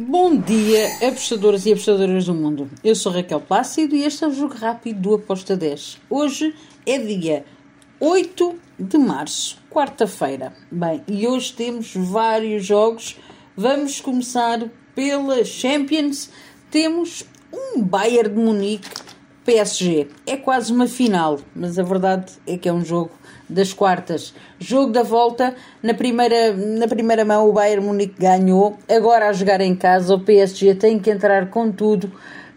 Bom dia, apostadores e apostadoras do mundo. Eu sou Raquel Plácido e este é o Jogo Rápido do Aposta 10. Hoje é dia 8 de março, quarta-feira. Bem, e hoje temos vários jogos. Vamos começar pela Champions. Temos um Bayern de Munique PSG. É quase uma final, mas a verdade é que é um jogo das quartas. Jogo da volta, na primeira, na primeira mão o Bayern Munique ganhou, agora a jogar em casa o PSG tem que entrar com tudo,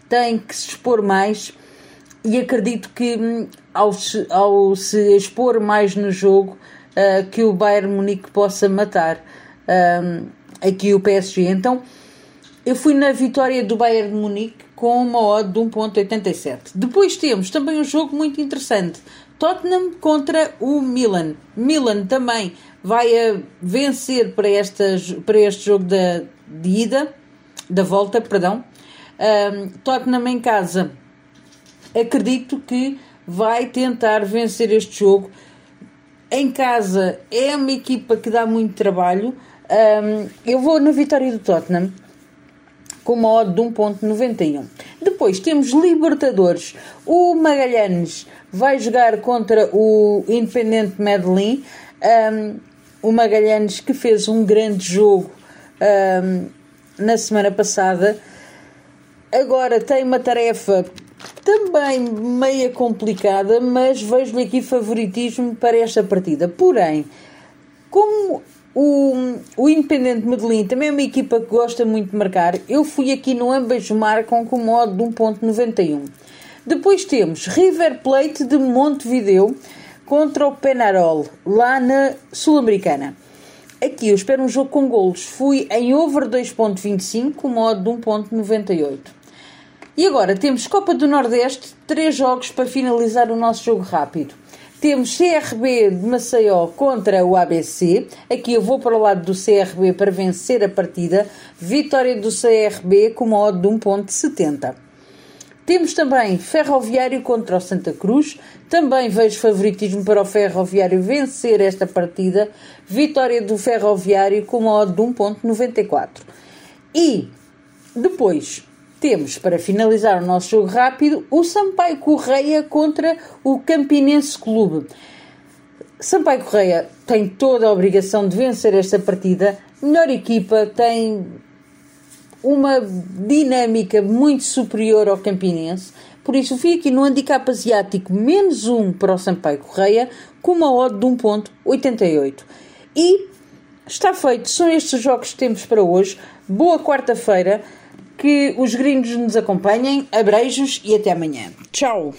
tem que se expor mais e acredito que hum, ao se, ao se expor mais no jogo uh, que o Bayern Munique possa matar uh, aqui o PSG. Então eu fui na vitória do Bayern de Munique com uma odd de 1.87. Depois temos também um jogo muito interessante. Tottenham contra o Milan. Milan também vai a vencer para, esta, para este jogo da, de ida, da volta, perdão. Um, Tottenham em casa, acredito que vai tentar vencer este jogo. Em casa é uma equipa que dá muito trabalho. Um, eu vou na vitória do Tottenham com uma odd de 1.91. Depois temos Libertadores. O Magalhães vai jogar contra o Independente Medellín. Um, o Magalhães que fez um grande jogo um, na semana passada. Agora tem uma tarefa também meia complicada, mas vejo-lhe aqui favoritismo para esta partida. Porém, como o, o Independente Medellín também é uma equipa que gosta muito de marcar, eu fui aqui no ambas marcam com modo de 1.91. Depois temos River Plate de Montevideo contra o Penarol, lá na Sul-Americana. Aqui eu espero um jogo com golos. Fui em over 2.25 com modo de 1.98. E agora temos Copa do Nordeste, três jogos para finalizar o nosso jogo rápido. Temos CRB de Maceió contra o ABC. Aqui eu vou para o lado do CRB para vencer a partida. Vitória do CRB com uma odd de 1.70. Temos também Ferroviário contra o Santa Cruz. Também vejo favoritismo para o Ferroviário vencer esta partida. Vitória do Ferroviário com uma odd de 1.94. E depois temos, para finalizar o nosso jogo rápido, o Sampaio Correia contra o Campinense Clube. Sampaio Correia tem toda a obrigação de vencer esta partida. Melhor equipa, tem uma dinâmica muito superior ao Campinense. Por isso, fui aqui no handicap asiático menos um para o Sampaio Correia, com uma odd de 1.88. E está feito. São estes os jogos que temos para hoje. Boa quarta-feira. Que os gringos nos acompanhem. Abreijos e até amanhã. Tchau!